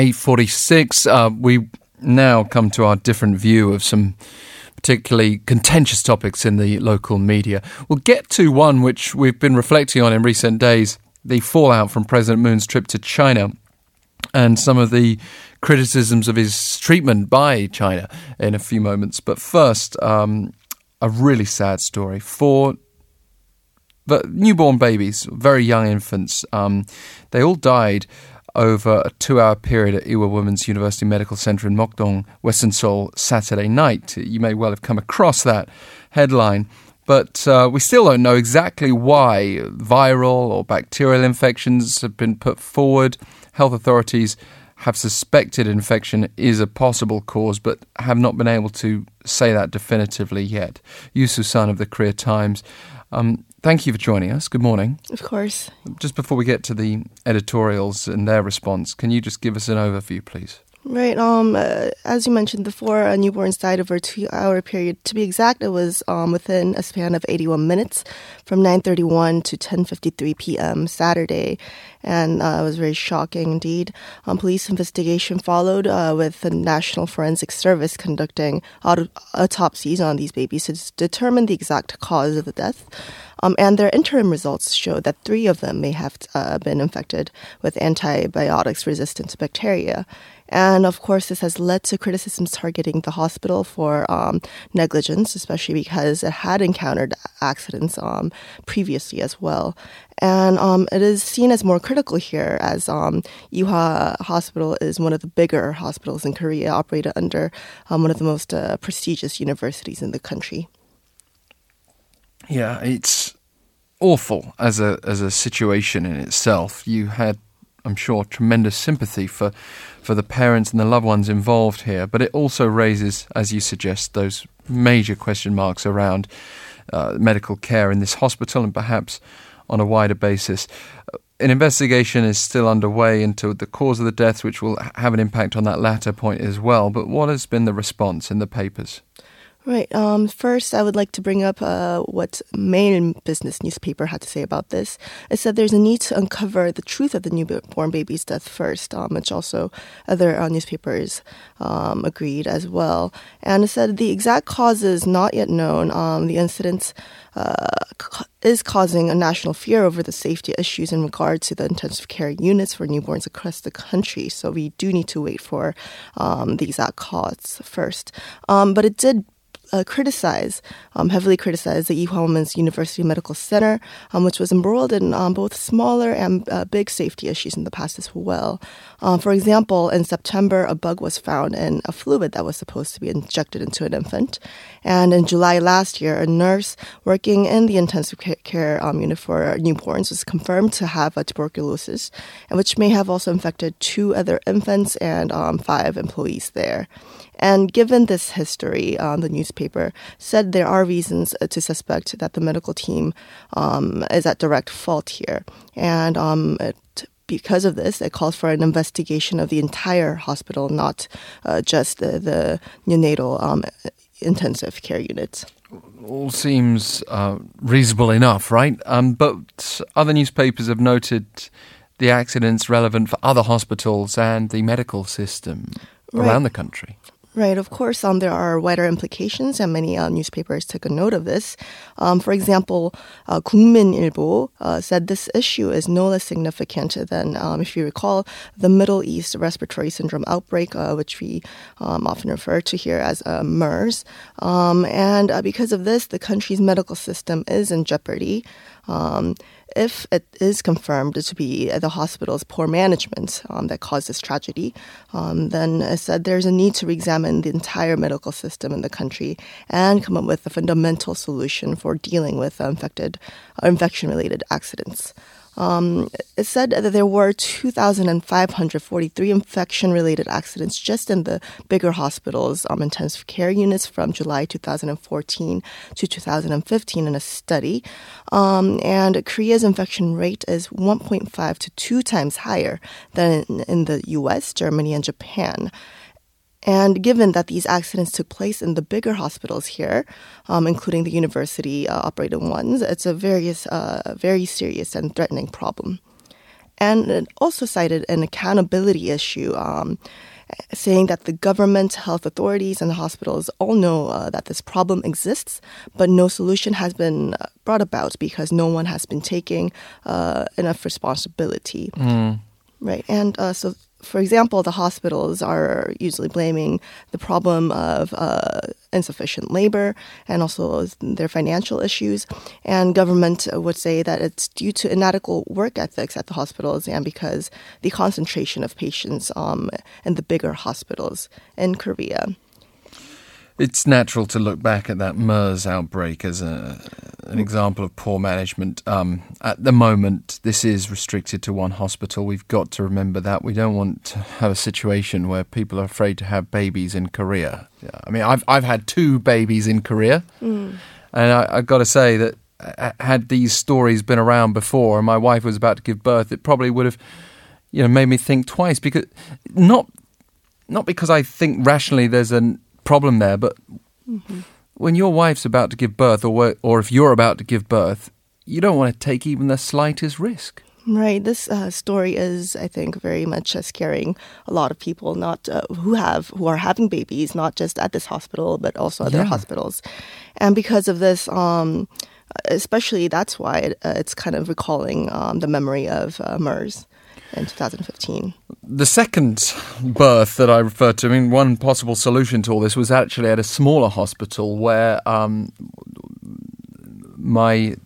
8.46. Uh, we now come to our different view of some particularly contentious topics in the local media. We'll get to one which we've been reflecting on in recent days the fallout from President Moon's trip to China and some of the criticisms of his treatment by China in a few moments. But first, um, a really sad story. four newborn babies, very young infants, um, they all died over a two hour period at Ewha Women's University Medical Center in Mokdong, Western Seoul, Saturday night. You may well have come across that headline. But uh, we still don't know exactly why viral or bacterial infections have been put forward. Health authorities have suspected infection is a possible cause, but have not been able to say that definitively yet. You Soo Sun of the Korea Times. Um, thank you for joining us. Good morning. Of course. Just before we get to the editorials and their response, can you just give us an overview, please? Right. Um. Uh, as you mentioned before, a newborn died over a two-hour period. To be exact, it was um, within a span of 81 minutes, from 9:31 to 10:53 p.m. Saturday, and uh, it was very shocking indeed. Um, police investigation followed, uh, with the National Forensic Service conducting auto- autopsies on these babies to determine the exact cause of the death. Um, and their interim results show that three of them may have uh, been infected with antibiotics resistant bacteria. And of course, this has led to criticisms targeting the hospital for um, negligence, especially because it had encountered accidents um, previously as well. And um, it is seen as more critical here, as um, Ewha Hospital is one of the bigger hospitals in Korea, operated under um, one of the most uh, prestigious universities in the country. Yeah, it's awful as a as a situation in itself. You had, I'm sure, tremendous sympathy for for the parents and the loved ones involved here, but it also raises, as you suggest, those major question marks around uh, medical care in this hospital and perhaps on a wider basis. An investigation is still underway into the cause of the deaths, which will have an impact on that latter point as well. But what has been the response in the papers? Right. Um, first, I would like to bring up uh, what Maeil Business newspaper had to say about this. It said there's a need to uncover the truth of the newborn baby's death first, um, which also other uh, newspapers um, agreed as well. And it said the exact cause is not yet known. Um, the incident uh, is causing a national fear over the safety issues in regard to the intensive care units for newborns across the country. So we do need to wait for um, the exact cause first. Um, but it did uh, criticize, um, heavily criticize the Ewha Women's University Medical Center, um, which was embroiled in um, both smaller and uh, big safety issues in the past as well. Um, for example, in September, a bug was found in a fluid that was supposed to be injected into an infant. And in July last year, a nurse working in the intensive care um, unit for newborns was confirmed to have a tuberculosis, and which may have also infected two other infants and um, five employees there. And given this history, um, the newspaper said there are reasons uh, to suspect that the medical team um, is at direct fault here. And um, it, because of this, it calls for an investigation of the entire hospital, not uh, just the, the neonatal um, intensive care units. All seems uh, reasonable enough, right? Um, but other newspapers have noted the accidents relevant for other hospitals and the medical system right. around the country. Right, of course, um, there are wider implications, and many uh, newspapers took a note of this. Um, for example, uh, Ilbo uh, said this issue is no less significant than, um, if you recall, the Middle East respiratory syndrome outbreak, uh, which we um, often refer to here as uh, MERS. Um, and uh, because of this, the country's medical system is in jeopardy. If it is confirmed to be the hospital's poor management um, that caused this tragedy, um, then it said there's a need to re examine the entire medical system in the country and come up with a fundamental solution for dealing with infected, infection-related accidents. Um, it said that there were 2,543 infection related accidents just in the bigger hospitals, um, intensive care units from July 2014 to 2015 in a study. Um, and Korea's infection rate is 1.5 to 2 times higher than in, in the US, Germany, and Japan. And given that these accidents took place in the bigger hospitals here, um, including the university uh, operated ones, it's a very, uh, very serious and threatening problem. and it also cited an accountability issue. Um, saying that the government, health authorities, and the hospitals all know uh, that this problem exists, but no solution has been uh, brought about because no one has been taking uh, enough responsibility. Mm. Right, and uh, so for example, the hospitals are usually blaming the problem of uh, insufficient labor and also their financial issues. And government would say that it's due to inadequate work ethics at the hospitals and because the concentration of patients um, in the bigger hospitals in Korea. It's natural to look back at that MERS outbreak as a, an example of poor management. Um, at the moment, this is restricted to one hospital. We've got to remember that. We don't want to have a situation where people are afraid to have babies in Korea. Yeah, I mean, I've, I've had two babies in Korea, mm. and I, I've got to say that uh, had these stories been around before and my wife was about to give birth, it probably would have you know, made me think twice because not not because I think rationally there's an problem there. But mm-hmm. when your wife's about to give birth, or or if you're about to give birth, you don't want to take even the slightest risk. Right. This uh, story is, I think, very much uh, scaring a lot of people, not uh, who have who are having babies, not just at this hospital, but also other yeah. hospitals. And because of this, um, especially that's why it, uh, it's kind of recalling um, the memory of uh, MERS in 2015. The second birth that I referred to, I mean, one possible solution to all this was actually at a smaller hospital where um, my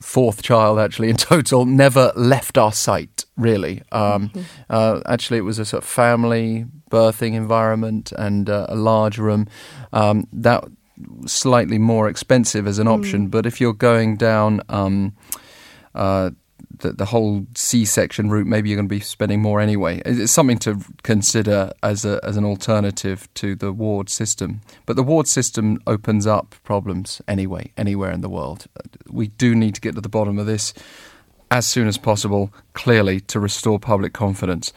fourth child, actually, in total, never left our sight, really. Um, mm-hmm. uh, actually, it was a sort of family birthing environment and uh, a large room. Um, that was slightly more expensive as an option, mm. but if you're going down um, uh, the, the whole C-section route, maybe you're going to be spending more anyway. It's something to consider as a, as an alternative to the ward system. But the ward system opens up problems anyway, anywhere in the world. We do need to get to the bottom of this as soon as possible, clearly, to restore public confidence.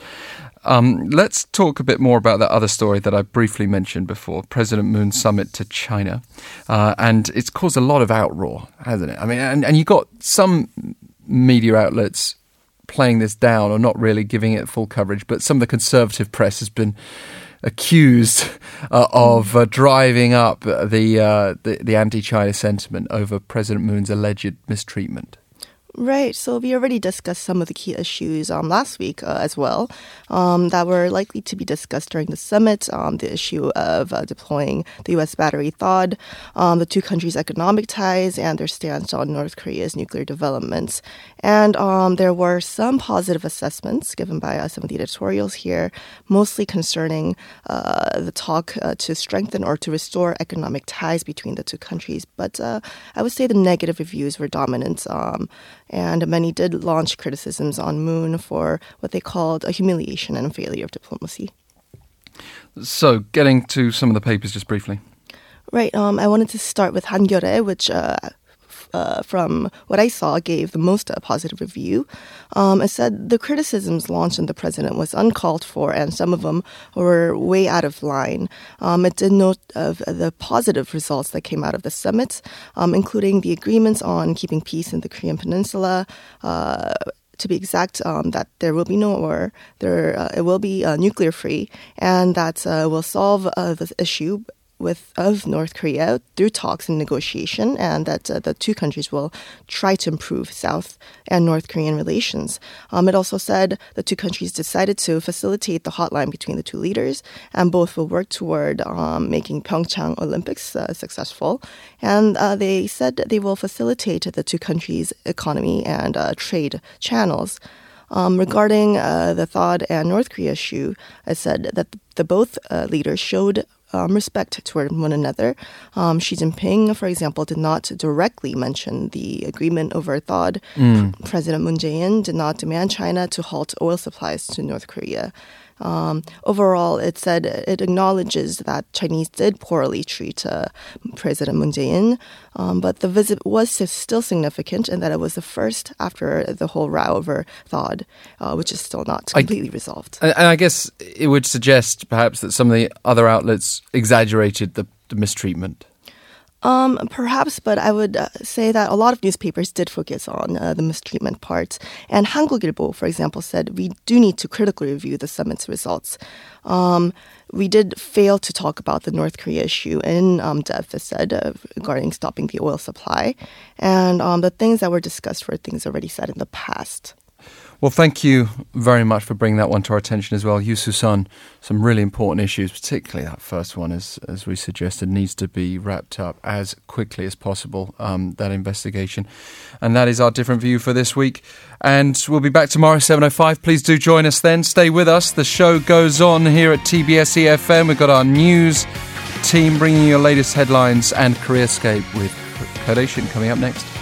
Um, let's talk a bit more about that other story that I briefly mentioned before President Moon's summit to China. Uh, and it's caused a lot of outroar, hasn't it? I mean, and, and you got some media outlets playing this down or not really giving it full coverage, but some of the conservative press has been accused uh, of uh, driving up the, uh, the, the anti-China sentiment over President Moon's alleged mistreatment. Right. So we already discussed some of the key issues um, last week uh, as well um, that were likely to be discussed during the summit. Um, the issue of uh, deploying the U.S. battery THAAD, um, the two countries' economic ties, and their stance on North Korea's nuclear developments. And um, there were some positive assessments given by uh, some of the editorials here, mostly concerning uh, the talk uh, to strengthen or to restore economic ties between the two countries. But uh, I would say the negative reviews were dominant. And many did launch criticisms on Moon for what they called a humiliation and a failure of diplomacy. So, getting to some of the papers just briefly. Right. Um, I wanted to start with Hankyoreh, which uh, uh, from what I saw, gave the most positive review. Um, it said the criticisms launched on the president was uncalled for, and some of them were way out of line. Um, it did note of the positive results that came out of the summit, um, including the agreements on keeping peace in the Korean Peninsula. Uh, to be exact, um, that there will be no war, there uh, it will be uh, nuclear free, and that uh, will solve uh, the issue with of North Korea through talks and negotiation, and that uh, the two countries will try to improve South and North Korean relations. Um, it also said the two countries decided to facilitate the hotline between the two leaders, and both will work toward um, making Pyeongchang Olympics uh, successful. And uh, they said they will facilitate the two countries' economy and uh, trade channels. Um, regarding uh, the THAAD and North Korea issue, I said that the both uh, leaders showed um, respect toward one another. Um, Xi Jinping, for example, did not directly mention the agreement over THAAD. Mm. President Moon Jae-in did not demand China to halt oil supplies to North Korea. Um, overall, it said it acknowledges that Chinese did poorly treat uh, President Moon Jae-in, um, but the visit was still significant and that it was the first after the whole row over THAAD, uh, which is still not completely I, resolved. And I guess it would suggest perhaps that some of the other outlets exaggerated the, the mistreatment. Um, perhaps, but I would uh, say that a lot of newspapers did focus on uh, the mistreatment part. And Hankuk-ilbo, for example, said we do need to critically review the summit's results. Um, we did fail to talk about the North Korea issue in um, said uh, regarding stopping the oil supply. And um, the things that were discussed were things already said in the past. Well, thank you very much for bringing that one to our attention as well. Yu Sun, some really important issues, particularly that first one, as, as we suggested, needs to be wrapped up as quickly as possible, um, that investigation. And that is our different view for this week. And we'll be back tomorrow, 7.05. Please do join us then. Stay with us. The show goes on here at TBS EFM. We've got our news team bringing you your latest headlines and Careerscape with Kodation coming up next.